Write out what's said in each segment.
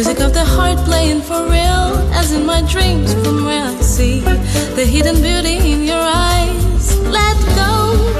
Music of the heart playing for real, as in my dreams from where I see the hidden beauty in your eyes. Let go.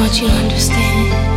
Want you understand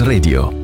Radio.